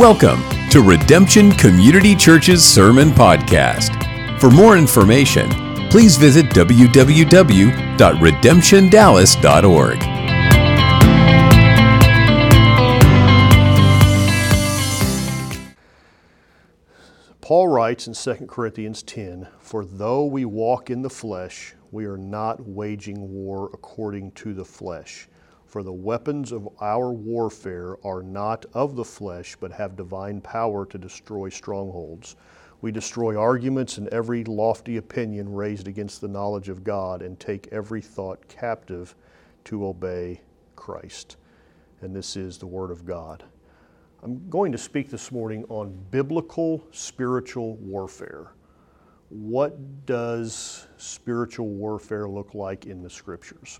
Welcome to Redemption Community Church's Sermon Podcast. For more information, please visit www.redemptiondallas.org. Paul writes in 2 Corinthians 10 For though we walk in the flesh, we are not waging war according to the flesh. For the weapons of our warfare are not of the flesh, but have divine power to destroy strongholds. We destroy arguments and every lofty opinion raised against the knowledge of God, and take every thought captive to obey Christ. And this is the Word of God. I'm going to speak this morning on biblical spiritual warfare. What does spiritual warfare look like in the Scriptures?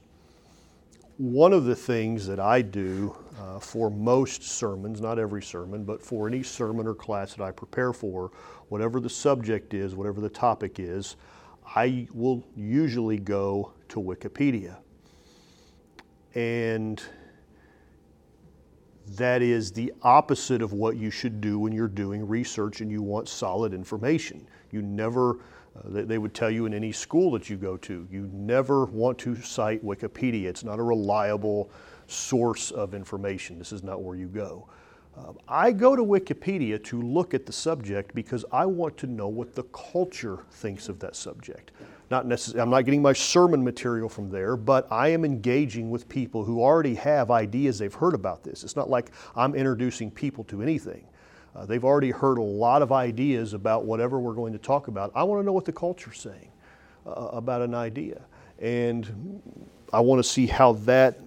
One of the things that I do uh, for most sermons, not every sermon, but for any sermon or class that I prepare for, whatever the subject is, whatever the topic is, I will usually go to Wikipedia. And that is the opposite of what you should do when you're doing research and you want solid information. You never they, they, would tell you in any school that you go to, you never want to cite Wikipedia. It's not a reliable source of information. This is not where you go. Uh, I go to Wikipedia to look at the subject because I want to know what the culture thinks of that subject. Not necessarily, I'm not getting my sermon material from there, but I am engaging with people who already have ideas they've heard about this. It's not like I'm introducing people to anything. Uh, they've already heard a lot of ideas about whatever we're going to talk about. I want to know what the culture's saying uh, about an idea. And I want to see how that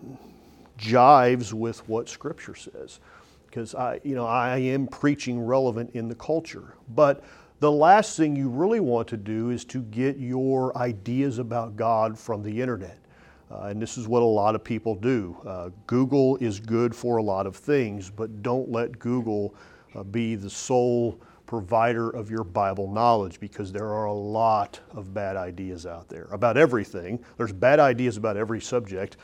jives with what Scripture says. Because I, you know, I am preaching relevant in the culture. But the last thing you really want to do is to get your ideas about God from the internet. Uh, and this is what a lot of people do. Uh, Google is good for a lot of things, but don't let Google uh, be the sole provider of your Bible knowledge because there are a lot of bad ideas out there about everything. There's bad ideas about every subject.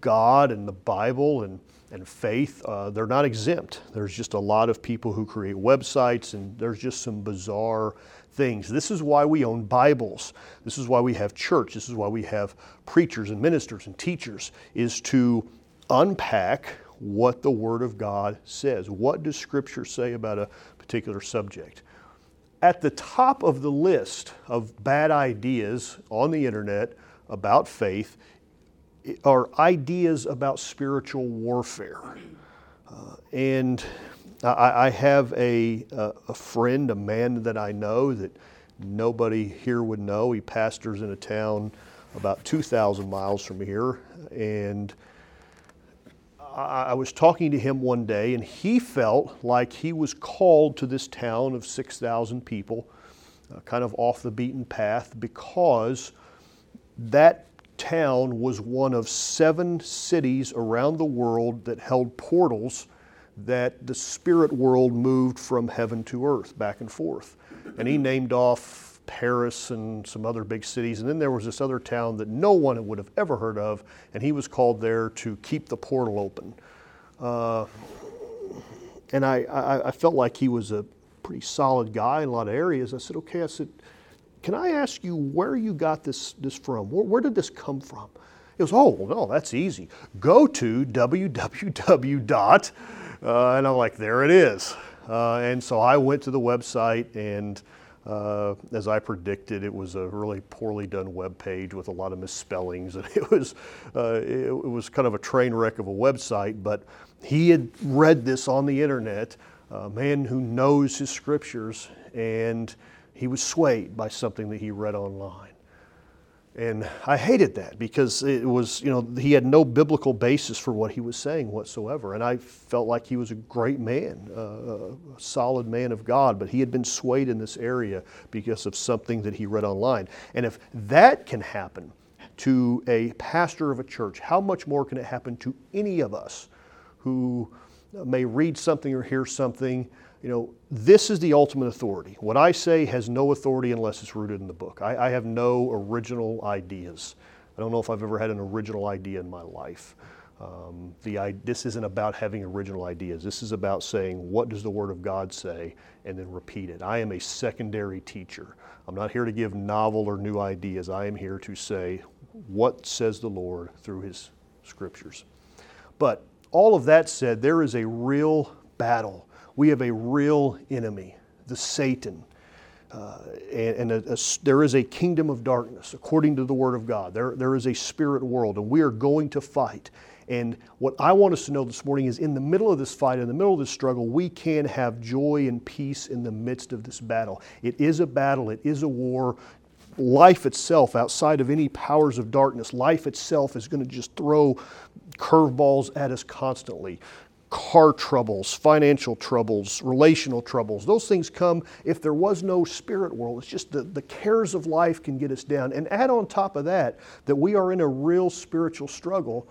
God and the Bible and, and faith, uh, they're not exempt. There's just a lot of people who create websites and there's just some bizarre things. This is why we own Bibles. This is why we have church. This is why we have preachers and ministers and teachers, is to unpack what the Word of God says. What does Scripture say about a particular subject? At the top of the list of bad ideas on the internet about faith are ideas about spiritual warfare. Uh, and I, I have a, a, friend, a man that I know that nobody here would know. He pastors in a town about 2,000 miles from here. And I was talking to him one day, and he felt like he was called to this town of 6,000 people, uh, kind of off the beaten path, because that town was one of seven cities around the world that held portals that the spirit world moved from heaven to earth, back and forth. And he named off Paris and some other big cities. And then there was this other town that no one would have ever heard of, and he was called there to keep the portal open. Uh, and I, I, I, felt like he was a pretty solid guy in a lot of areas. I said, okay, I said, can I ask you where you got this, this from? Where, where did this come from? He goes, oh, no, that's easy. Go to www. dot, uh, and I'm like, there it is. Uh, and so I went to the website and uh, as I predicted, it was a really poorly done web page with a lot of misspellings, and it was uh, it, it, was kind of a train wreck of a website. But he had read this on the internet, a man who knows his scriptures, and he was swayed by something that he read online. And I hated that because it was, you know, he had no biblical basis for what he was saying whatsoever. And I felt like he was a great man, uh, a solid man of God, but he had been swayed in this area because of something that he read online. And if that can happen to a pastor of a church, how much more can it happen to any of us who may read something or hear something? You know, this is the ultimate authority. What I say has no authority unless it's rooted in the book. I, I, have no original ideas. I don't know if I've ever had an original idea in my life. Um, the, this isn't about having original ideas. This is about saying, what does the Word of God say, and then repeat it. I am a secondary teacher. I'm not here to give novel or new ideas. I am here to say, what says the Lord through His Scriptures. But all of that said, there is a real battle. We have a real enemy, the Satan. Uh, and, and a, a, there is a kingdom of darkness according to the Word of God. There, there is a spirit world, and we are going to fight. And what I want us to know this morning is in the middle of this fight, in the middle of this struggle, we can have joy and peace in the midst of this battle. It is a battle, it is a war. Life itself, outside of any powers of darkness, life itself is going to just throw curveballs at us constantly car troubles, financial troubles, relational troubles. Those things come if there was no spirit world. It's just the, the cares of life can get us down. And add on top of that, that we are in a real spiritual struggle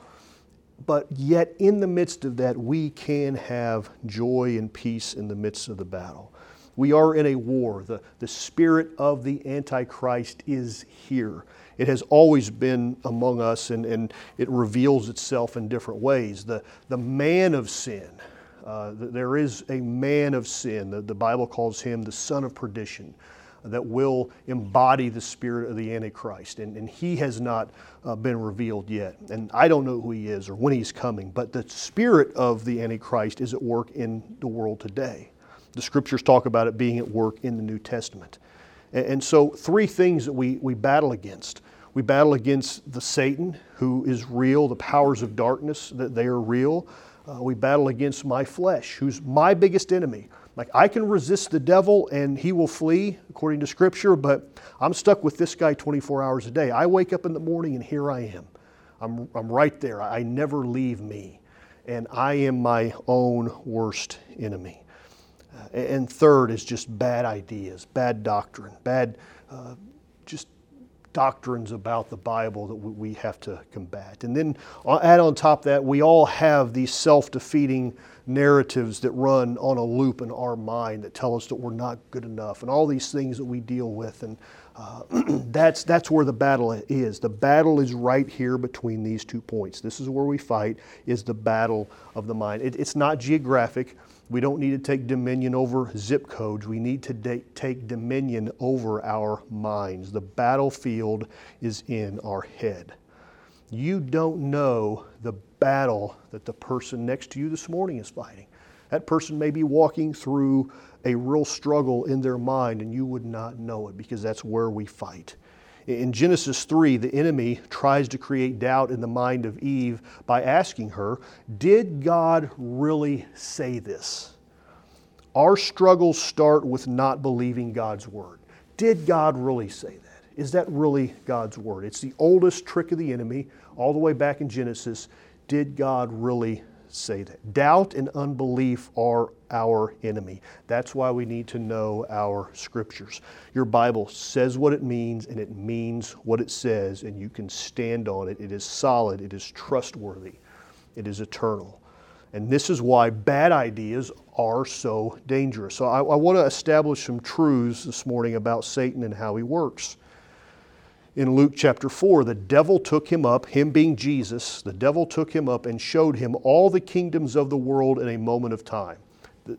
but yet in the midst of that, we can have joy and peace in the midst of the battle. We are in a war. The, the spirit of the Antichrist is here. It has always been among us and, and it reveals itself in different ways. The, the man of sin, uh, there is a man of sin. The, the Bible calls him the son of perdition that will embody the spirit of the Antichrist. And, and he has not uh, been revealed yet. And I don't know who he is or when he's coming, but the spirit of the Antichrist is at work in the world today. The scriptures talk about it being at work in the New Testament. And, and so, three things that we, we battle against. We battle against the Satan, who is real, the powers of darkness, that they are real. Uh, we battle against my flesh, who's my biggest enemy. Like, I can resist the devil and he will flee, according to Scripture, but I'm stuck with this guy 24 hours a day. I wake up in the morning and here I am. I'm, I'm right there. I never leave me. And I am my own worst enemy. Uh, and third is just bad ideas, bad doctrine, bad, uh, just doctrines about the Bible that we have to combat. And then add on top that, we all have these self defeating narratives that run on a loop in our mind that tell us that we're not good enough and all these things that we deal with. And uh, that's, that's where the battle is. The battle is right here between these two points. This is where we fight, is the battle of the mind. It, it's not geographic. We don't need to take dominion over zip codes. We need to take dominion over our minds. The battlefield is in our head. You don't know the battle that the person next to you this morning is fighting. That person may be walking through a real struggle in their mind, and you would not know it because that's where we fight. In Genesis 3, the enemy tries to create doubt in the mind of Eve by asking her, Did God really say this? Our struggles start with not believing God's word. Did God really say that? Is that really God's word? It's the oldest trick of the enemy, all the way back in Genesis. Did God really say that? Doubt and unbelief are our enemy. That's why we need to know our scriptures. Your Bible says what it means and it means what it says, and you can stand on it. It is solid, it is trustworthy, it is eternal. And this is why bad ideas are so dangerous. So I, I want to establish some truths this morning about Satan and how he works in Luke chapter 4, the devil took him up, him being Jesus, the devil took him up and showed him all the kingdoms of the world in a moment of time. The,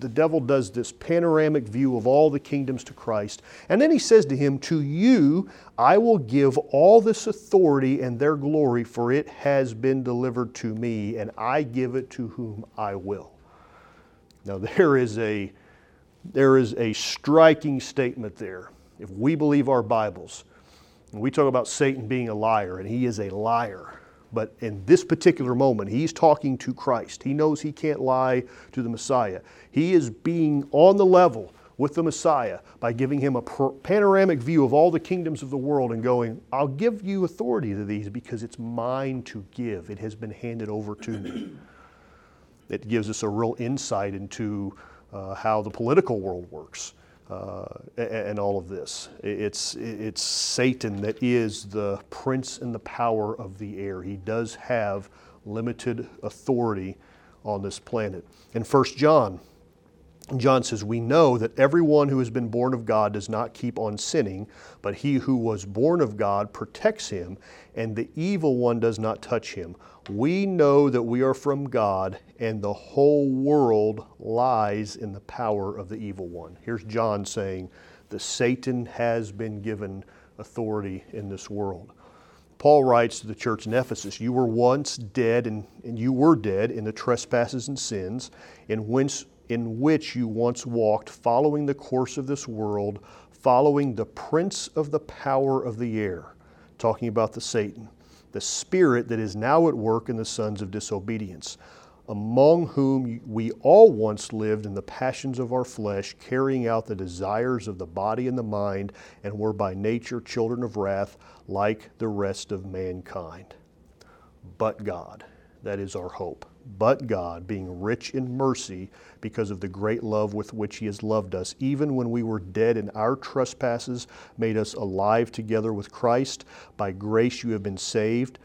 the devil does this panoramic view of all the kingdoms to Christ. And then he says to him, To you I will give all this authority and their glory, for it has been delivered to me, and I give it to whom I will. Now, there is a, there is a striking statement there. If we believe our Bibles, we talk about Satan being a liar, and he is a liar. But in this particular moment, he's talking to Christ. He knows he can't lie to the Messiah. He is being on the level with the Messiah by giving him a panoramic view of all the kingdoms of the world and going, I'll give you authority to these because it's mine to give. It has been handed over to me. It gives us a real insight into uh, how the political world works uh, and all of this. It's, it's Satan that is the prince and the power of the air. He does have limited authority on this planet. In 1 John John says, We know that everyone who has been born of God does not keep on sinning, but he who was born of God protects him, and the evil one does not touch him. We know that we are from God, and the whole world lies in the power of the evil one. Here's John saying that Satan has been given authority in this world. Paul writes to the church in Ephesus, You were once dead, and, and you were dead in the trespasses and sins, in whence in which you once walked, following the course of this world, following the prince of the power of the air, talking about the Satan, the spirit that is now at work in the sons of disobedience, among whom we all once lived in the passions of our flesh, carrying out the desires of the body and the mind, and were by nature children of wrath, like the rest of mankind. But God, that is our hope but God, being rich in mercy because of the great love with which He has loved us, even when we were dead in our trespasses, made us alive together with Christ. By grace you have been saved,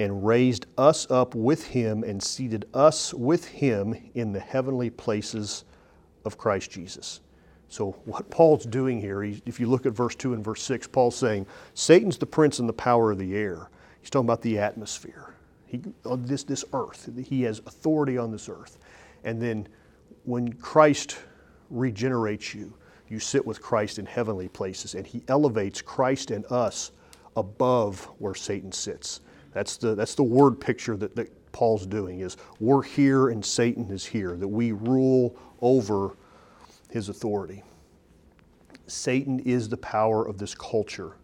and raised us up with Him, and seated us with Him in the heavenly places of Christ Jesus. So, what Paul's doing here, if you look at verse 2 and verse 6, Paul's saying, Satan's the prince and the power of the air. He's talking about the atmosphere. He, on this, this earth. He has authority on this earth. And then when Christ regenerates you, you sit with Christ in heavenly places, and He elevates Christ and us above where Satan sits. That's the, that's the word picture that, that Paul's doing is we're here and Satan is here, that we rule over his authority. Satan is the power of this culture,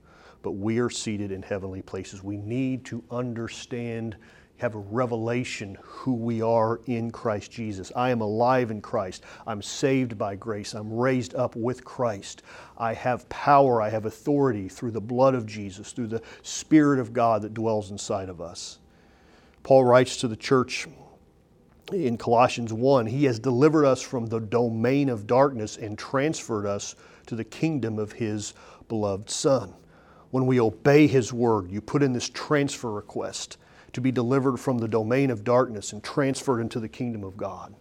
but we are seated in heavenly places. We need to understand have a revelation who we are in Christ Jesus. I am alive in Christ. I'm saved by grace. I'm raised up with Christ. I have power. I have authority through the blood of Jesus, through the Spirit of God that dwells inside of us. Paul writes to the church in Colossians 1 He has delivered us from the domain of darkness and transferred us to the kingdom of His beloved Son. When we obey His word, you put in this transfer request to be delivered from the domain of darkness and transferred into the kingdom of God.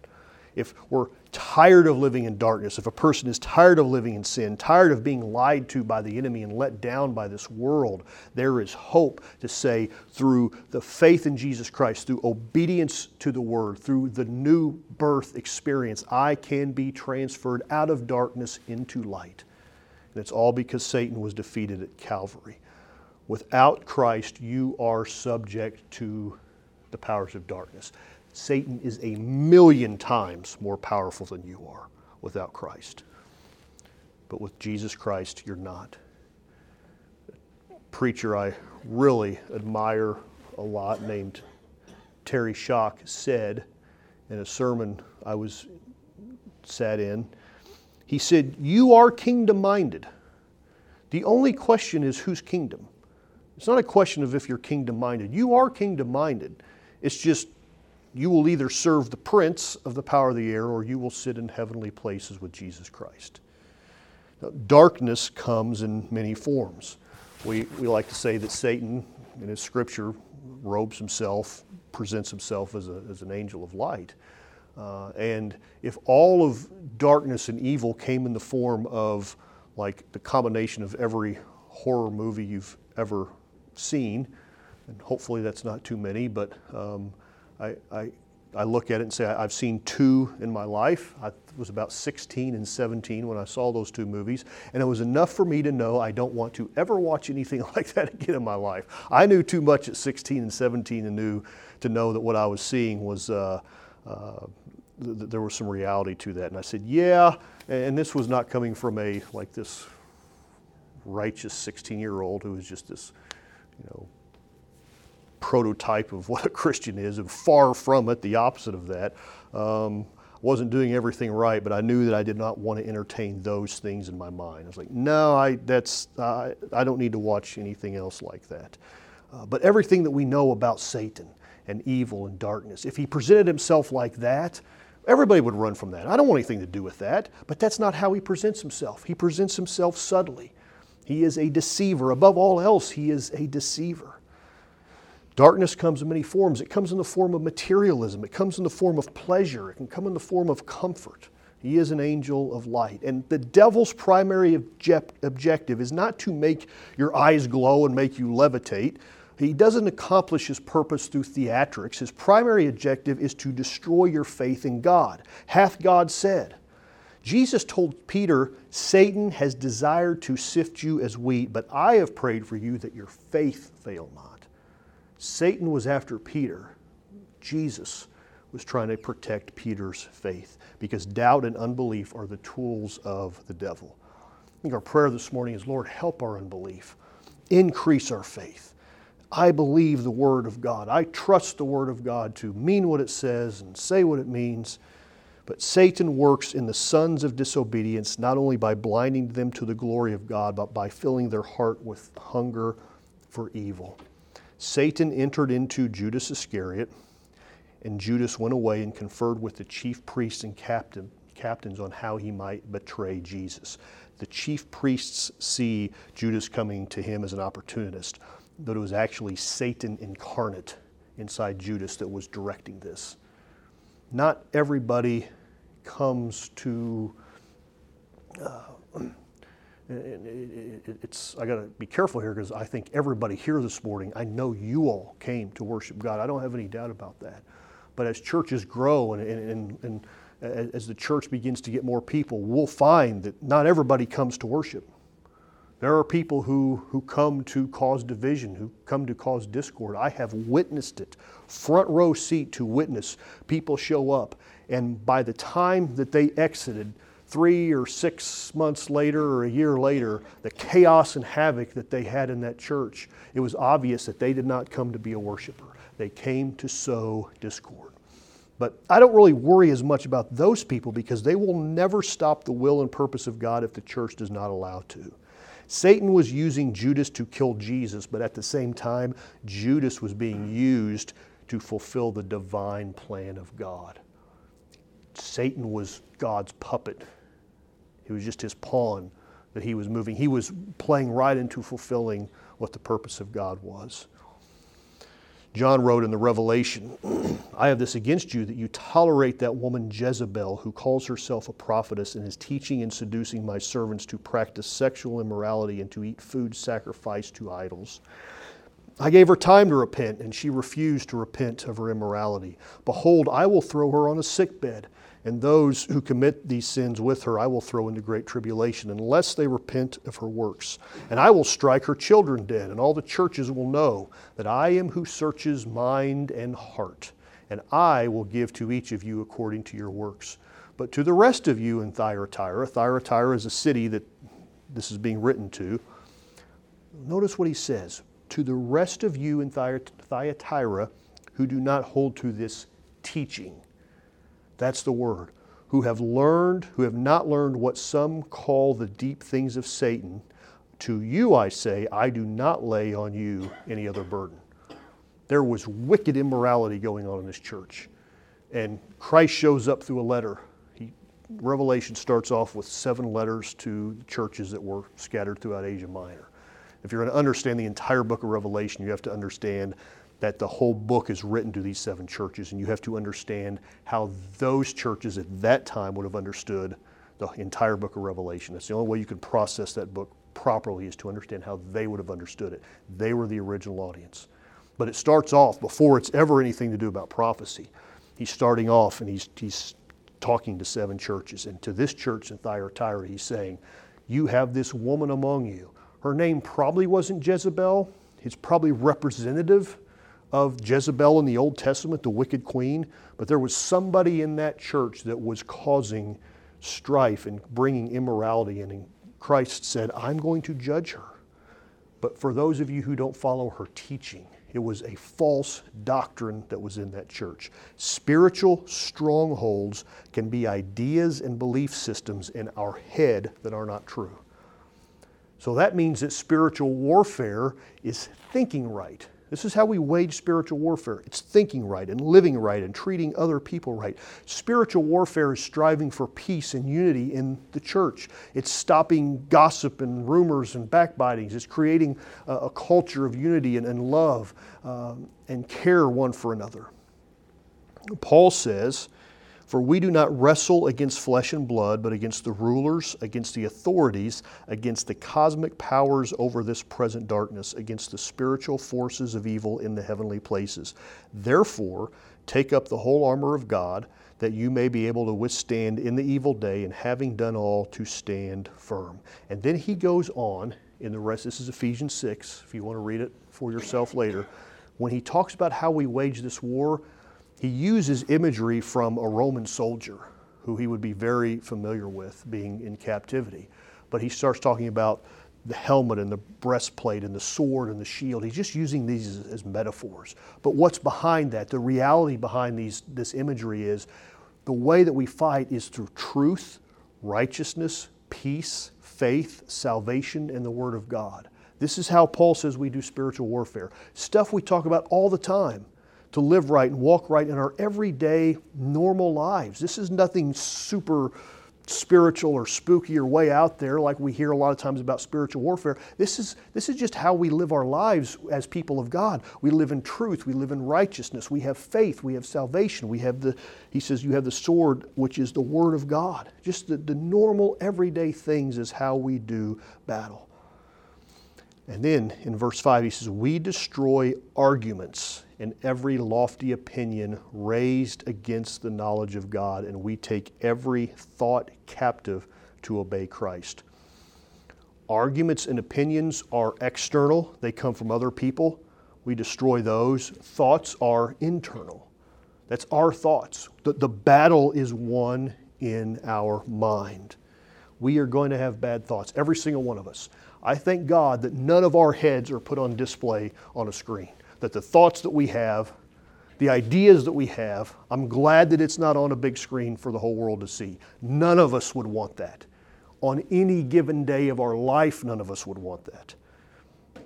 If we're tired of living in darkness, if a person is tired of living in sin, tired of being lied to by the enemy and let down by this world, there is hope to say through the faith in Jesus Christ, through obedience to the word, through the new birth experience, I can be transferred out of darkness into light. And it's all because Satan was defeated at Calvary. Without Christ, you are subject to the powers of darkness. Satan is a million times more powerful than you are without Christ. But with Jesus Christ, you're not. A preacher I really admire a lot named Terry Shock said in a sermon I was sat in, he said, You are kingdom minded. The only question is whose kingdom? It's not a question of if you're kingdom minded. You are kingdom minded. It's just you will either serve the prince of the power of the air or you will sit in heavenly places with Jesus Christ. Now, darkness comes in many forms. We, we like to say that Satan, in his scripture, robes himself, presents himself as, a, as an angel of light. Uh, and if all of darkness and evil came in the form of like the combination of every horror movie you've ever seen, and hopefully that's not too many, but um, I, I, I, look at it and say I've seen two in my life. I was about 16 and 17 when I saw those two movies, and it was enough for me to know I don't want to ever watch anything like that again in my life. I knew too much at 16 and 17 and knew to know that what I was seeing was. Uh, uh, th- there was some reality to that, and I said, "Yeah." And this was not coming from a like this righteous 16 year old who was just this you know, prototype of what a Christian is, and far from it, the opposite of that. Um, wasn't doing everything right, but I knew that I did not want to entertain those things in my mind. I was like, no, I, that's, uh, I don't need to watch anything else like that. Uh, but everything that we know about Satan and evil and darkness, if he presented himself like that, everybody would run from that. I don't want anything to do with that, but that's not how he presents himself. He presents himself subtly. He is a deceiver. Above all else, he is a deceiver. Darkness comes in many forms. It comes in the form of materialism, it comes in the form of pleasure, it can come in the form of comfort. He is an angel of light. And the devil's primary object, objective is not to make your eyes glow and make you levitate. He doesn't accomplish his purpose through theatrics. His primary objective is to destroy your faith in God. Hath God said? Jesus told Peter, Satan has desired to sift you as wheat, but I have prayed for you that your faith fail not. Satan was after Peter. Jesus was trying to protect Peter's faith because doubt and unbelief are the tools of the devil. I think our prayer this morning is Lord, help our unbelief, increase our faith. I believe the Word of God. I trust the Word of God to mean what it says and say what it means. But Satan works in the sons of disobedience not only by blinding them to the glory of God, but by filling their heart with hunger for evil. Satan entered into Judas Iscariot, and Judas went away and conferred with the chief priests and captain, captains on how he might betray Jesus. The chief priests see Judas coming to him as an opportunist, but it was actually Satan incarnate inside Judas that was directing this not everybody comes to. Uh, it's I got to be careful here because I think everybody here this morning. I know you all came to worship God. I don't have any doubt about that. But as churches grow and, and, and, and as the church begins to get more people, we'll find that not everybody comes to worship. There are people who, who come to cause division, who come to cause discord. I have witnessed it, front row seat to witness people show up. And by the time that they exited, three or six months later or a year later, the chaos and havoc that they had in that church, it was obvious that they did not come to be a worshiper. They came to sow discord. But I don't really worry as much about those people because they will never stop the will and purpose of God if the church does not allow to. Satan was using Judas to kill Jesus, but at the same time, Judas was being used to fulfill the divine plan of God. Satan was God's puppet. He was just his pawn that he was moving. He was playing right into fulfilling what the purpose of God was. John wrote in the Revelation, I have this against you that you tolerate that woman Jezebel, who calls herself a prophetess and is teaching and seducing my servants to practice sexual immorality and to eat food sacrificed to idols. I gave her time to repent, and she refused to repent of her immorality. Behold, I will throw her on a sick bed and those who commit these sins with her I will throw into great tribulation, unless they repent of her works. And I will strike her children dead, and all the churches will know that I am who searches mind and heart. And I will give to each of you according to your works. But to the rest of you in Thyatira, Thyatira is a city that this is being written to. Notice what he says. To the rest of you in Thyatira who do not hold to this teaching. That's the word. Who have learned, who have not learned what some call the deep things of Satan. To you I say, I do not lay on you any other burden. There was wicked immorality going on in this church. And Christ shows up through a letter. He, Revelation starts off with seven letters to churches that were scattered throughout Asia Minor. If you're going to understand the entire book of Revelation, you have to understand that the whole book is written to these seven churches, and you have to understand how those churches at that time would have understood the entire book of Revelation. That's the only way you can process that book properly is to understand how they would have understood it. They were the original audience. But it starts off before it's ever anything to do about prophecy. He's starting off and he's, he's talking to seven churches. And to this church in Thyatira, he's saying, You have this woman among you. Her name probably wasn't Jezebel, it's probably representative of Jezebel in the Old Testament, the wicked queen, but there was somebody in that church that was causing strife and bringing immorality in. And Christ said, I'm going to judge her. But for those of you who don't follow her teaching, it was a false doctrine that was in that church. Spiritual strongholds can be ideas and belief systems in our head that are not true. So that means that spiritual warfare is thinking right. This is how we wage spiritual warfare. It's thinking right and living right and treating other people right. Spiritual warfare is striving for peace and unity in the church. It's stopping gossip and rumors and backbitings. It's creating a, a culture of unity and, and love um, and care one for another. Paul says, For we do not wrestle against flesh and blood, but against the rulers, against the authorities, against the cosmic powers over this present darkness, against the spiritual forces of evil in the heavenly places. Therefore, take up the whole armor of God, that you may be able to withstand in the evil day, and having done all, to stand firm. And then he goes on in the rest. This is Ephesians 6, if you want to read it for yourself later. When he talks about how we wage this war, he uses imagery from a Roman soldier who he would be very familiar with being in captivity. But he starts talking about the helmet and the breastplate and the sword and the shield. He's just using these as, as, metaphors. But what's behind that, the reality behind these, this imagery is the way that we fight is through truth, righteousness, peace, faith, salvation, and the Word of God. This is how Paul says we do spiritual warfare. Stuff we talk about all the time to live right and walk right in our everyday normal lives. This is nothing super spiritual or spooky or way out there like we hear a lot of times about spiritual warfare. This is, this is just how we live our lives as people of God. We live in truth, we live in righteousness, we have faith, we have salvation, we have the, he says, you have the sword, which is the Word of God. Just the, the normal, everyday things is how we do battle. And then in verse 5, he says, We destroy arguments and every lofty opinion raised against the knowledge of God, and we take every thought captive to obey Christ. Arguments and opinions are external, they come from other people. We destroy those. Thoughts are internal. That's our thoughts. The, the battle is won in our mind. We are going to have bad thoughts, every single one of us. I thank God that none of our heads are put on display on a screen, that the thoughts that we have, the ideas that we have, I'm glad that it's not on a big screen for the whole world to see. None of us would want that. On any given day of our life, none of us would want that.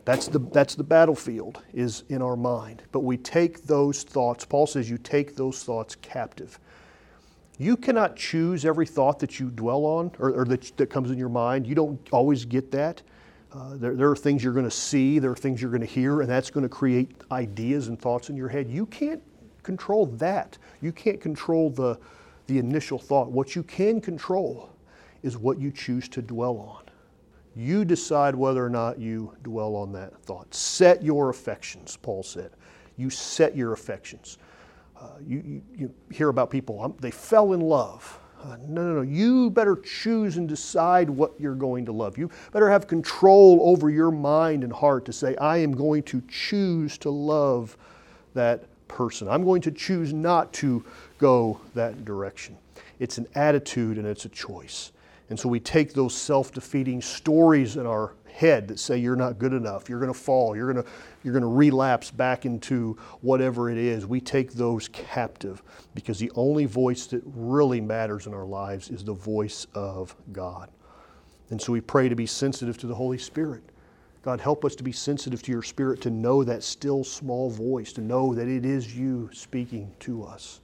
That's the, that's the battlefield, is in our mind. But we take those thoughts, Paul says, you take those thoughts captive. You cannot choose every thought that you dwell on or, or that, that comes in your mind. You don't always get that. Uh, there, there, are things you're going to see, there are things you're going to hear, and that's going to create ideas and thoughts in your head. You can't control that. You can't control the, the initial thought. What you can control is what you choose to dwell on. You decide whether or not you dwell on that thought. Set your affections, Paul said. You set your affections. Uh, you, you, you hear about people, um, they fell in love. Uh, no, no, no. You better choose and decide what you're going to love. You better have control over your mind and heart to say, I am going to choose to love that person. I'm going to choose not to go that direction. It's an attitude and it's a choice. And so we take those self defeating stories in our head that say you're not good enough, you're going to fall, you're going to, you're going to relapse back into whatever it is. We take those captive because the only voice that really matters in our lives is the voice of God. And so we pray to be sensitive to the Holy Spirit. God, help us to be sensitive to your Spirit, to know that still small voice, to know that it is you speaking to us.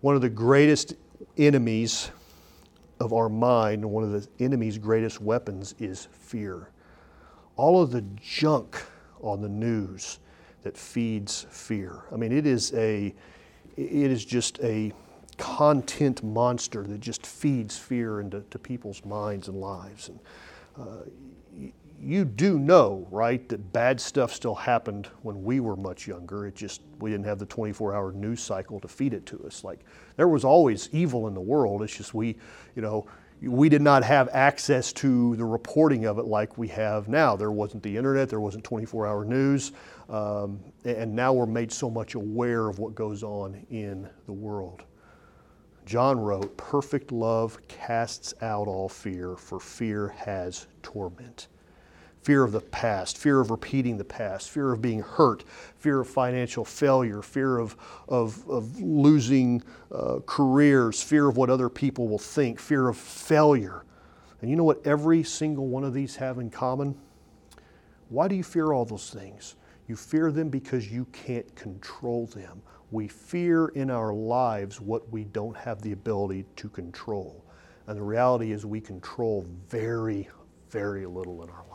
One of the greatest enemies of our mind, one of the enemy's greatest weapons is fear. All of the junk on the news that feeds fear. I mean, it is a, it is just a content monster that just feeds fear into to people's minds and lives. And uh, you do know, right, that bad stuff still happened when we were much younger. It just, we didn't have the 24 hour news cycle to feed it to us. Like, there was always evil in the world. It's just we, you know, we did not have access to the reporting of it like we have now. There wasn't the internet, there wasn't 24 hour news, um, and now we're made so much aware of what goes on in the world. John wrote, Perfect love casts out all fear, for fear has torment fear of the past, fear of repeating the past, fear of being hurt, fear of financial failure, fear of, of, of losing uh, careers, fear of what other people will think, fear of failure. And you know what every single one of these have in common? Why do you fear all those things? You fear them because you can't control them. We fear in our lives what we don't have the ability to control. And the reality is, we control very, very little in our lives.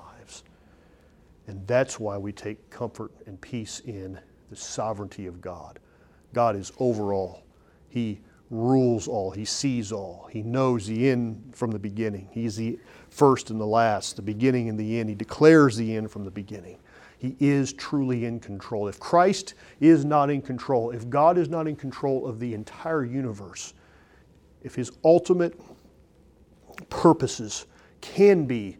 And that's why we take comfort and peace in the sovereignty of God. God is over all. He rules all, He sees all, He knows the end from the beginning. He's the first and the last, the beginning and the end. He declares the end from the beginning. He is truly in control. If Christ is not in control, if God is not in control of the entire universe, if His ultimate purposes can be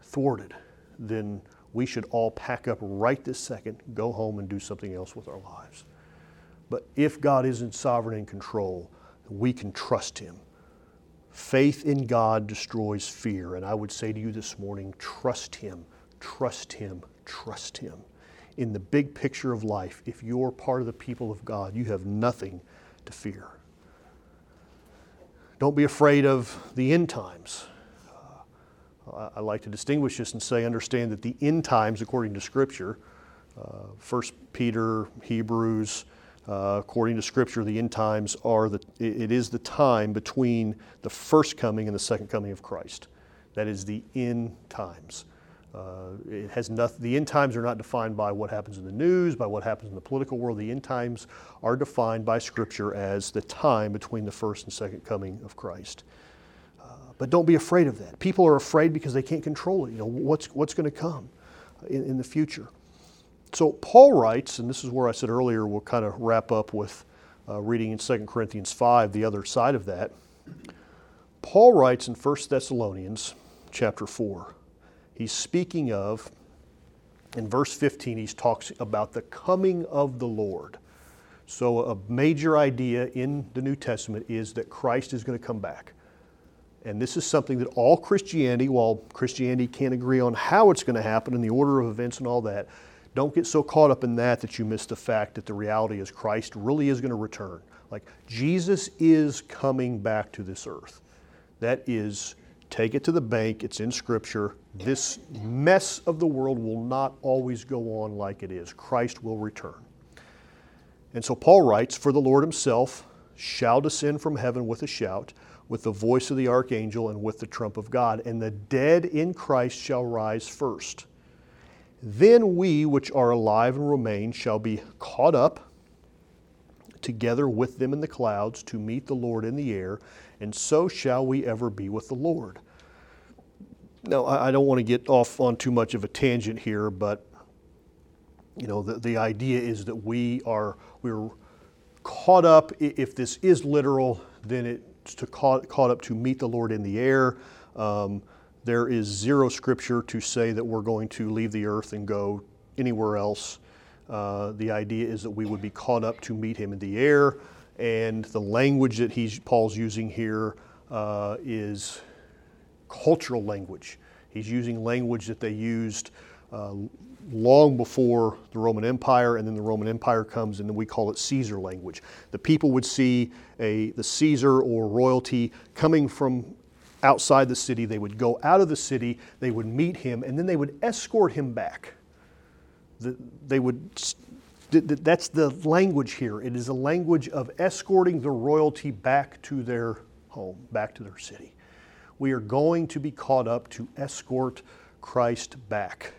thwarted, then we should all pack up right this second, go home, and do something else with our lives. But if God is in sovereign and control, we can trust Him. Faith in God destroys fear. And I would say to you this morning trust Him, trust Him, trust Him. In the big picture of life, if you're part of the people of God, you have nothing to fear. Don't be afraid of the end times. Uh, I like to distinguish this and say, understand that the end times, according to Scripture, uh, 1 Peter, Hebrews, uh, according to Scripture, the end times are the, it is the time between the first coming and the second coming of Christ. That is the end times. Uh, it has nothing, the end times are not defined by what happens in the news, by what happens in the political world. The end times are defined by Scripture as the time between the first and second coming of Christ. But don't be afraid of that. People are afraid because they can't control it. You know, what's, what's going to come in, in the future? So Paul writes, and this is where I said earlier we'll kind of wrap up with uh, reading in 2 Corinthians 5, the other side of that. Paul writes in 1 Thessalonians chapter 4 he's speaking of, in verse 15, he talks about the coming of the Lord. So, a major idea in the New Testament is that Christ is going to come back. And this is something that all Christianity, while Christianity can't agree on how it's going to happen and the order of events and all that, don't get so caught up in that that you miss the fact that the reality is Christ really is going to return. Like Jesus is coming back to this earth. That is Take it to the bank, it's in Scripture. This mess of the world will not always go on like it is. Christ will return. And so Paul writes, For the Lord himself shall descend from heaven with a shout, with the voice of the archangel, and with the trump of God, and the dead in Christ shall rise first. Then we which are alive and remain shall be caught up together with them in the clouds to meet the Lord in the air, and so shall we ever be with the Lord. Now, I don't want to get off on too much of a tangent here, but you know, the, the idea is that we are we're caught up. If this is literal, then it's to caught, caught up to meet the Lord in the air. Um, there is zero scripture to say that we're going to leave the earth and go anywhere else. Uh, the idea is that we would be caught up to meet him in the air, and the language that he's Paul's using here uh, is cultural language. He's using language that they used uh, long before the Roman Empire, and then the Roman Empire comes, and then we call it Caesar language. The people would see a the Caesar or royalty coming from outside the city. They would go out of the city, they would meet him, and then they would escort him back they would that's the language here. It is a language of escorting the royalty back to their home, back to their city. We are going to be caught up to escort Christ back.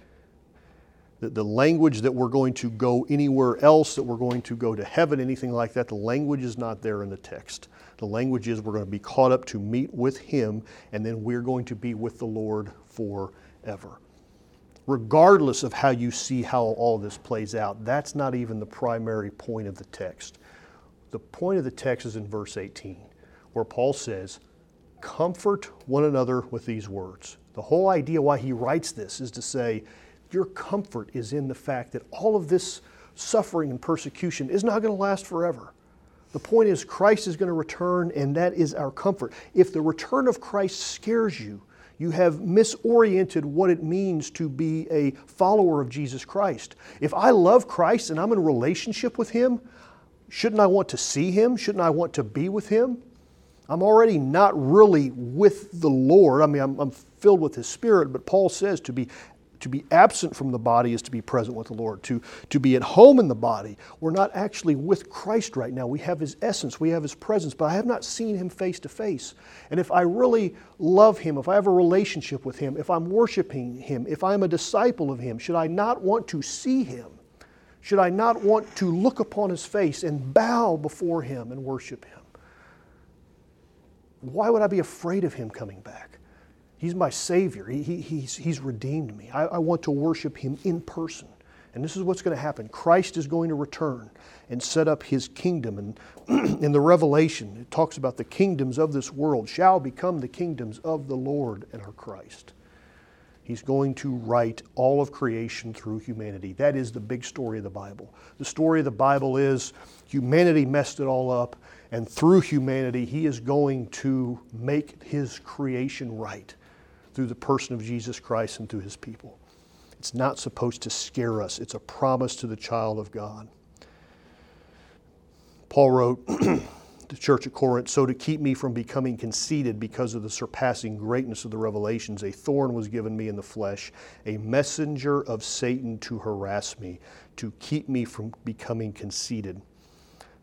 The, the language that we're going to go anywhere else, that we're going to go to heaven, anything like that, the language is not there in the text. The language is we're going to be caught up to meet with Him, and then we're going to be with the Lord forever regardless of how you see how all this plays out. That's not even the primary point of the text. The point of the text is in verse 18, where Paul says, Comfort one another with these words. The whole idea why he writes this is to say, Your comfort is in the fact that all of this suffering and persecution is not going to last forever. The point is, Christ is going to return, and that is our comfort. If the return of Christ scares you, you have misoriented what it means to be a follower of Jesus Christ. If I love Christ and I'm in a relationship with Him, shouldn't I want to see Him? Shouldn't I want to be with Him? I'm already not really with the Lord. I mean, I'm, I'm filled with His Spirit, but Paul says to be to be absent from the body is to be present with the Lord. To, to be at home in the body, we're not actually with Christ right now. We have His essence, we have His presence, but I have not seen Him face to face. And if I really love Him, if I have a relationship with Him, if I'm worshiping Him, if I'm a disciple of Him, should I not want to see Him? Should I not want to look upon His face and bow before Him and worship Him? why would I be afraid of him coming back? He's my Savior. He, he, he's, he's redeemed me. I, I want to worship him in person. And this is what's going to happen. Christ is going to return and set up his kingdom. And in the Revelation, it talks about the kingdoms of this world shall become the kingdoms of the Lord and our Christ. He's going to right all of creation through humanity. That is the big story of the Bible. The story of the Bible is humanity messed it all up, and through humanity, He is going to make His creation right through the person of Jesus Christ and through His people. It's not supposed to scare us, it's a promise to the child of God. Paul wrote, to the church at Corinth, so to keep me from becoming conceited because of the surpassing greatness of the revelations, a thorn was given me in the flesh, a messenger of Satan to harass me, to keep me from becoming conceited.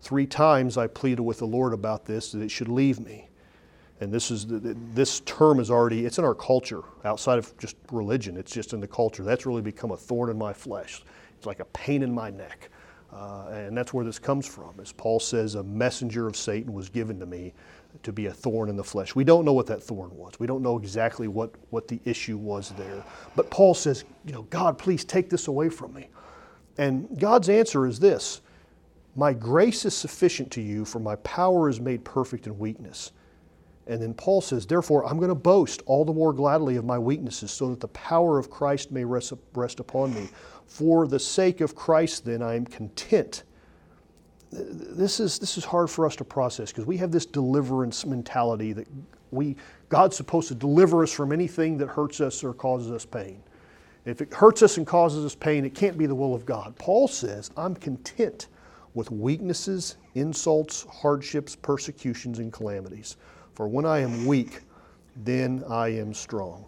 Three times I pleaded with the Lord about this, that it should leave me. And this is this term is already it's in our culture outside of just religion. It's just in the culture. That's really become a thorn in my flesh. It's like a pain in my neck. Uh, and that's where this comes from. As Paul says, a messenger of Satan was given to me to be a thorn in the flesh. We don't know what that thorn was. We don't know exactly what, what the issue was there. But Paul says, you know, God, please take this away from me. And God's answer is this My grace is sufficient to you, for my power is made perfect in weakness. And then Paul says, Therefore, I'm going to boast all the more gladly of my weaknesses, so that the power of Christ may rest, rest upon me. For the sake of Christ, then, I am content. This is, this is hard for us to process because we have this deliverance mentality that we, God's supposed to deliver us from anything that hurts us or causes us pain. If it hurts us and causes us pain, it can't be the will of God. Paul says, I'm content with weaknesses, insults, hardships, persecutions, and calamities. For when I am weak, then I am strong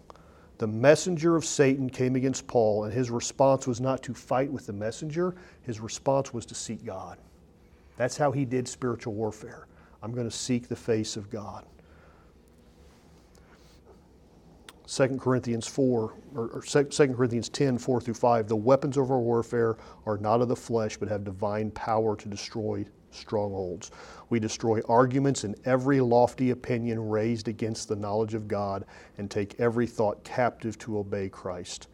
the messenger of Satan came against Paul, and his response was not to fight with the messenger, his response was to seek God. That's how he did spiritual warfare. I'm going to seek the face of God. 2 Corinthians 4, or 2 Corinthians 10, 4 through 5, the weapons of our warfare are not of the flesh, but have divine power to destroy strongholds. We destroy arguments and every lofty opinion raised against the knowledge of God and take every thought captive to obey Christ.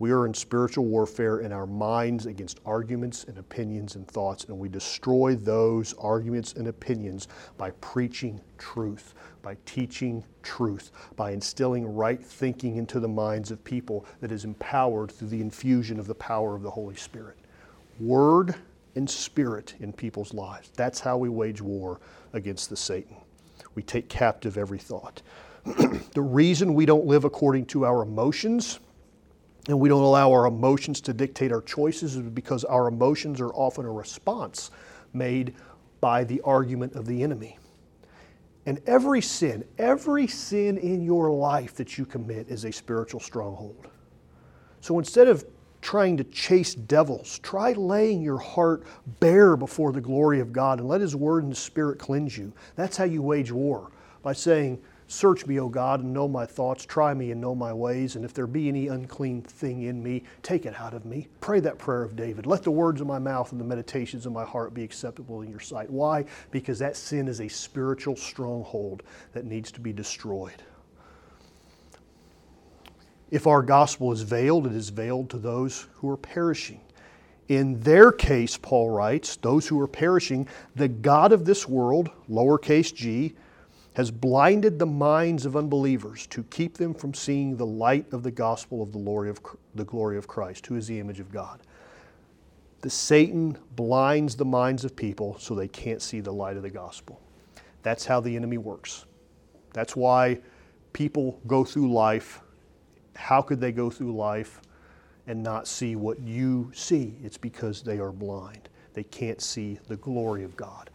We are in spiritual warfare in our minds against arguments and opinions and thoughts, and we destroy those arguments and opinions by preaching truth, by teaching truth, by instilling right thinking into the minds of people that is empowered through the infusion of the power of the Holy Spirit. Word and spirit in people's lives. That's how we wage war against the Satan. We take captive every thought. the reason we don't live according to our emotions and we don't allow our emotions to dictate our choices is because our emotions are often a response made by the argument of the enemy. And every sin, every sin in your life that you commit is a spiritual stronghold. So instead of trying to chase devils. Try laying your heart bare before the glory of God and let His Word and Spirit cleanse you. That's how you wage war by saying, Search me, O God, and know my thoughts. Try me and know my ways. And if there be any unclean thing in me, take it out of me. Pray that prayer of David. Let the words of my mouth and the meditations of my heart be acceptable in your sight. Why? Because that sin is a spiritual stronghold that needs to be destroyed. If our gospel is veiled, it is veiled to those who are perishing. In their case, Paul writes, those who are perishing, the God of this world, lowercase g, has blinded the minds of unbelievers to keep them from seeing the light of the gospel of the glory of, the glory of Christ, who is the image of God. The Satan blinds the minds of people so they can't see the light of the gospel. That's how the enemy works. That's why people go through life how could they go through life and not see what you see? It's because they are blind. They can't see the glory of God.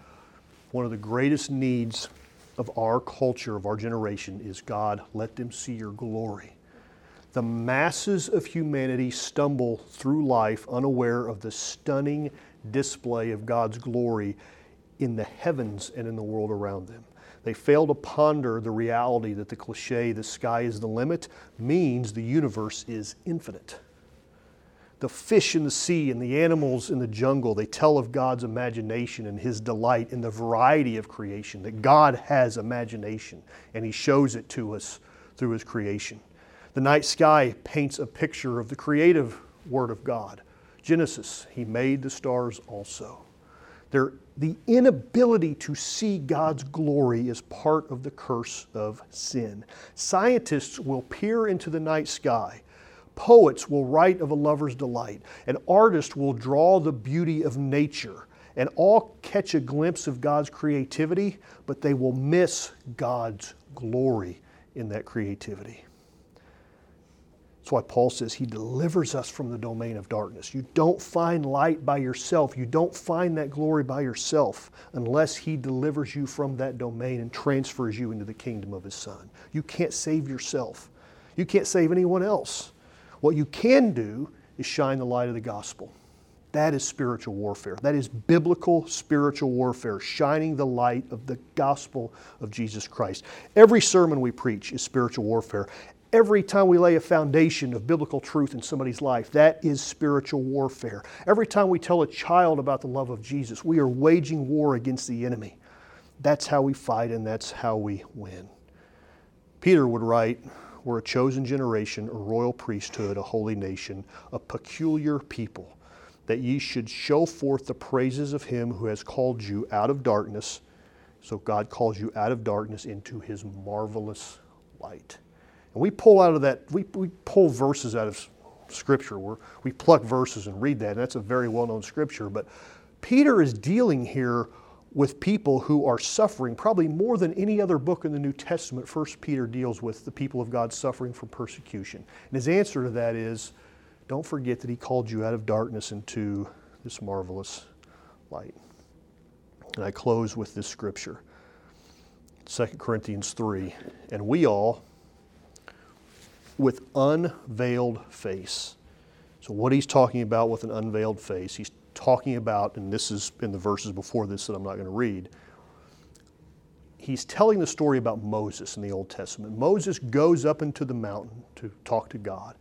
One of the greatest needs of our culture, of our generation, is God, let them see your glory. The masses of humanity stumble through life unaware of the stunning display of God's glory in the heavens and in the world around them. They fail to ponder the reality that the cliche, the sky is the limit, means the universe is infinite. the fish in the sea and the animals in the jungle, they tell of God's imagination and His delight in the variety of creation, that God has imagination and He shows it to us through His creation. The night sky paints a picture of the creative Word of God. Genesis, He made the stars also. There, the inability to see God's glory is part of the curse of sin. Scientists will peer into the night sky Poets will write of a lover's delight. An artist will draw the beauty of nature and all catch a glimpse of God's creativity, but they will miss God's glory in that creativity. That's why Paul says he delivers us from the domain of darkness. You don't find light by yourself. You don't find that glory by yourself unless he delivers you from that domain and transfers you into the kingdom of his son. You can't save yourself. You can't save anyone else. What you can do is shine the light of the gospel. That is spiritual warfare. That is biblical spiritual warfare, shining the light of the gospel of Jesus Christ. Every sermon we preach is spiritual warfare. Every time we lay a foundation of biblical truth in somebody's life, that is spiritual warfare. Every time we tell a child about the love of Jesus, we are waging war against the enemy. That's how we fight and that's how we win. Peter would write, were a chosen generation, a royal priesthood, a holy nation, a peculiar people, that ye should show forth the praises of him who has called you out of darkness. So God calls you out of darkness into his marvelous light. And we pull out of that, we, we pull verses out of Scripture. Where we pluck verses and read that, and that's a very well known Scripture. But Peter is dealing here with people who are suffering, probably more than any other book in the New Testament. First Peter deals with the people of God suffering from persecution. And his answer to that is don't forget that he called you out of darkness into this marvelous light. And I close with this scripture 2 Corinthians 3. And we all, with unveiled face. So, what he's talking about with an unveiled face, he's talking about, and this is in the verses before this that I'm not going to read, he's telling the story about Moses in the Old Testament. Moses goes up into the mountain to talk to God.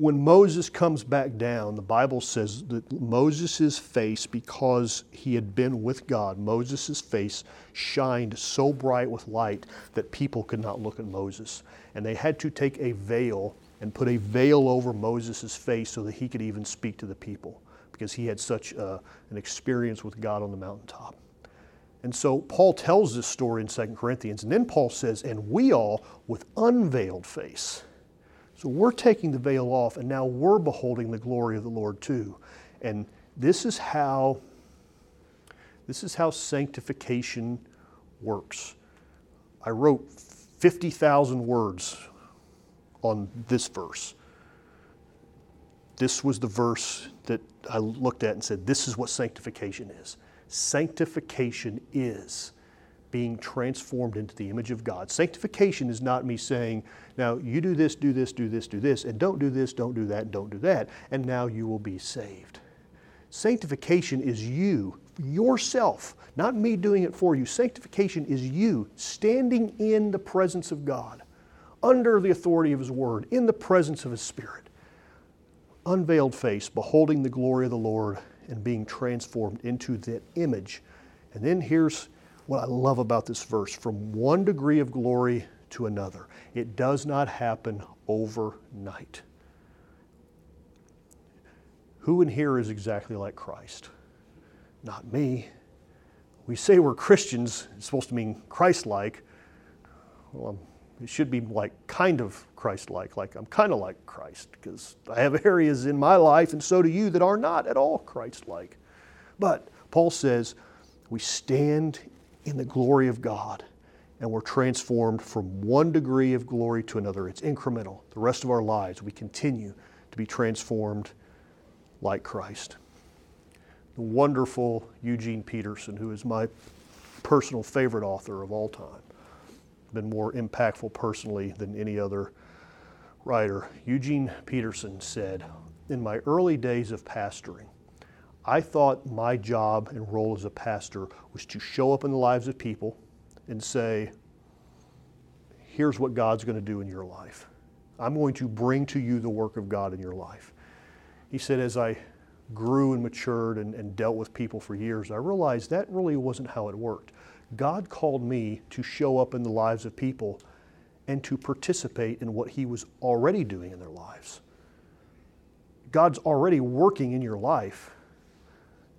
When Moses comes back down, the Bible says that Moses' face, because he had been with God, Moses' face shined so bright with light that people could not look at Moses. And they had to take a veil and put a veil over Moses' face so that he could even speak to the people because he had such uh, an experience with God on the mountaintop. And so Paul tells this story in 2 Corinthians, and then Paul says, and we all with unveiled face. So we're taking the veil off, and now we're beholding the glory of the Lord too. And this is how this is how sanctification works. I wrote 50,000 words on this verse this was the verse that I looked at and said, This is what sanctification is. Sanctification is being transformed into the image of God. Sanctification is not me saying, now you do this, do this, do this, do this, and don't do this, don't do that, don't do that, and now you will be saved. Sanctification is you, yourself, not me doing it for you. Sanctification is you standing in the presence of God, under the authority of His Word, in the presence of His Spirit unveiled face, beholding the glory of the Lord and being transformed into that image. And then here's what I love about this verse from one degree of glory to another. It does not happen overnight. Who in here is exactly like Christ? Not me. We say we're Christians, it's supposed to mean Christ like. Well, it should be like kind of Christ like, like I'm kind of like Christ, because I have areas in my life, and so do you, that are not at all Christ like. But Paul says we stand in the glory of God and we're transformed from one degree of glory to another. It's incremental. The rest of our lives, we continue to be transformed like Christ. The wonderful Eugene Peterson, who is my personal favorite author of all time been more impactful personally than any other writer. Eugene Peterson said, In my early days of pastoring, I thought my job and role as a pastor was to show up in the lives of people and say, Here's what God's going to do in your life. I'm going to bring to you the work of God in your life. he said, as I grew and matured and, and dealt with people for years, I realized that really wasn't how it worked. God called me to show up in the lives of people and to participate in what He was already doing in their lives. God's already working in your life,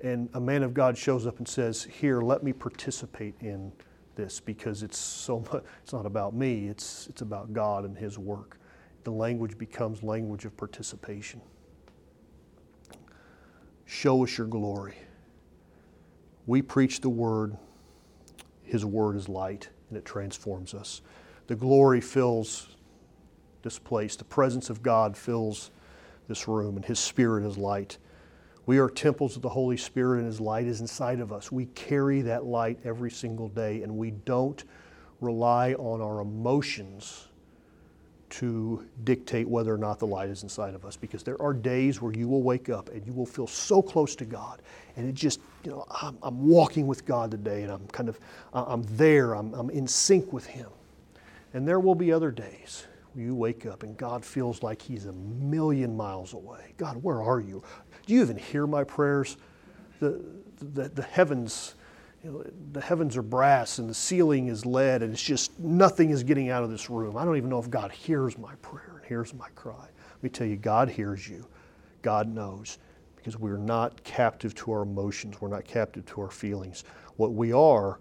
and a man of God shows up and says, Here, let me participate in this because it's so much, it's not about me, it's, it's about God and His work. The language becomes language of participation. Show us your glory. We preach the word, His word is light, and it transforms us. The glory fills this place, the presence of God fills this room, and His Spirit is light. We are temples of the Holy Spirit, and His light is inside of us. We carry that light every single day, and we don't rely on our emotions to dictate whether or not the light is inside of us because there are days where you will wake up and you will feel so close to God and it just you know I'm, I'm walking with God today and I'm kind of I'm there I'm, I'm in sync with him and there will be other days you wake up and God feels like he's a million miles away God where are you do you even hear my prayers the the, the heavens you know, the heavens are brass and the ceiling is lead, and it's just nothing is getting out of this room. I don't even know if God hears my prayer and hears my cry. Let me tell you, God hears you. God knows because we're not captive to our emotions, we're not captive to our feelings. What we are,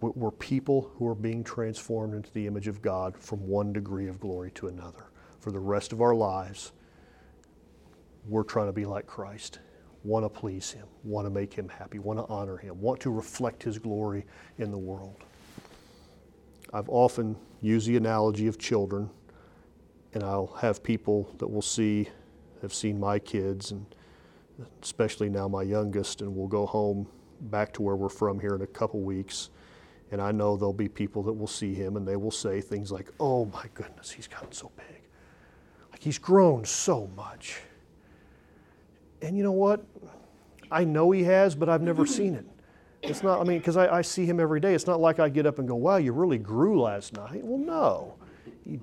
we're people who are being transformed into the image of God from one degree of glory to another. For the rest of our lives, we're trying to be like Christ want to please Him, want to make Him happy, want to honor Him, want to reflect His glory in the world. I've often used the analogy of children, and I'll have people that will see, have seen my kids, and especially now my youngest, and we'll go home back to where we're from here in a couple weeks. And I know there'll be people that will see him and they will say things like, Oh my goodness, he's gotten so big. Like he's grown so much. And you know what? I know he has, but I've never seen it. It's not, I mean, because I, I, see him every day. It's not like I get up and go, wow, you really grew last night. Well, no. He,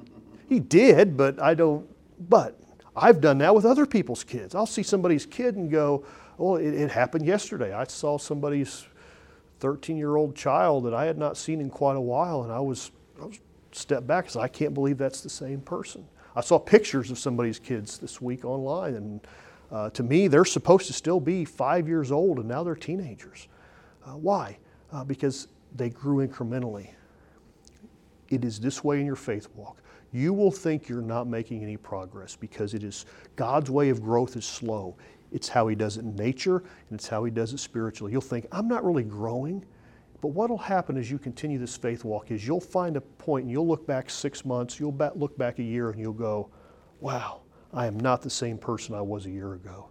he did, but I don't, but I've done that with other people's kids. I'll see somebody's kid and go, well, it, it happened yesterday. I saw somebody's 13 year old child that I had not seen in quite a while, and I was, I was stepped back because I can't believe that's the same person. I saw pictures of somebody's kids this week online, and uh, to me, they're supposed to still be five years old and now they're teenagers. Uh, why? Uh, because they grew incrementally. It is this way in your faith walk. You will think you're not making any progress because it is God's way of growth is slow. It's how He does it in nature and it's how He does it spiritually. You'll think, I'm not really growing. But what will happen as you continue this faith walk is you'll find a point and you'll look back six months, you'll look back a year, and you'll go, wow, I am not the same person I was a year ago.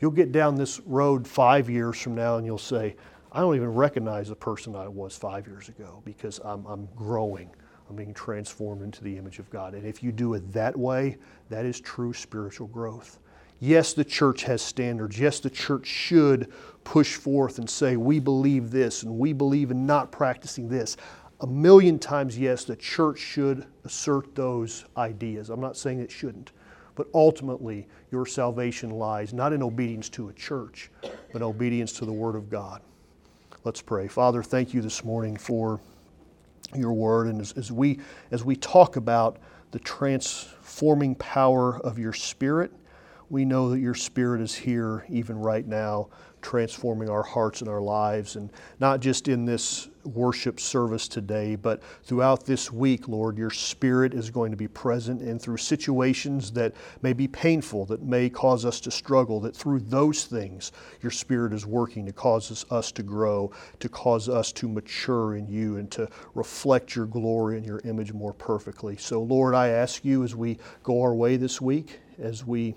You'll get down this road five years from now and you'll say, I don't even recognize the person I was five years ago because I'm, I'm growing. I'm being transformed into the image of God. And if you do it that way, that is true spiritual growth. Yes, the church has standards. Yes, the church should push forth and say, we believe this and we believe in not practicing this. A million times, yes, the church should assert those ideas. I'm not saying it shouldn't. But ultimately, your salvation lies not in obedience to a church, but obedience to the Word of God. Let's pray. Father, thank you this morning for your word. And as, as, we, as we talk about the transforming power of your Spirit, we know that your Spirit is here even right now transforming our hearts and our lives, and not just in this worship service today, but throughout this week, Lord, your Spirit is going to be present, and through situations that may be painful, that may cause us to struggle, that through those things, your Spirit is working to cause us to grow, to cause us to mature in you, and to reflect your glory and your image more perfectly. So, Lord, I ask you as we go our way this week, as we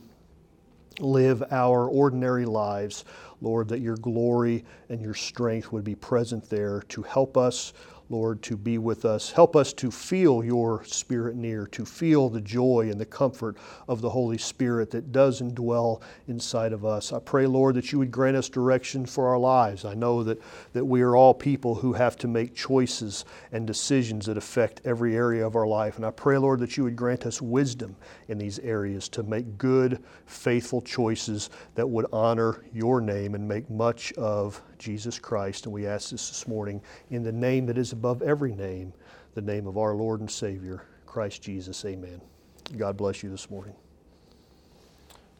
live our ordinary lives, Lord, that your glory and your strength would be present there to help us, Lord, to be with us. Help us to feel your Spirit near, to feel the joy and the comfort of the Holy Spirit that does indwell inside of us. I pray, Lord, that you would grant us direction for our lives. I know that, that we are all people who have to make choices and decisions that affect every area of our life. And I pray, Lord, that you would grant us wisdom in these areas to make good, faithful choices that would honor your name and make much of Jesus Christ. And we ask this this morning in the name that is above every name, the name of our Lord and Savior, Christ Jesus. Amen. God bless you this morning.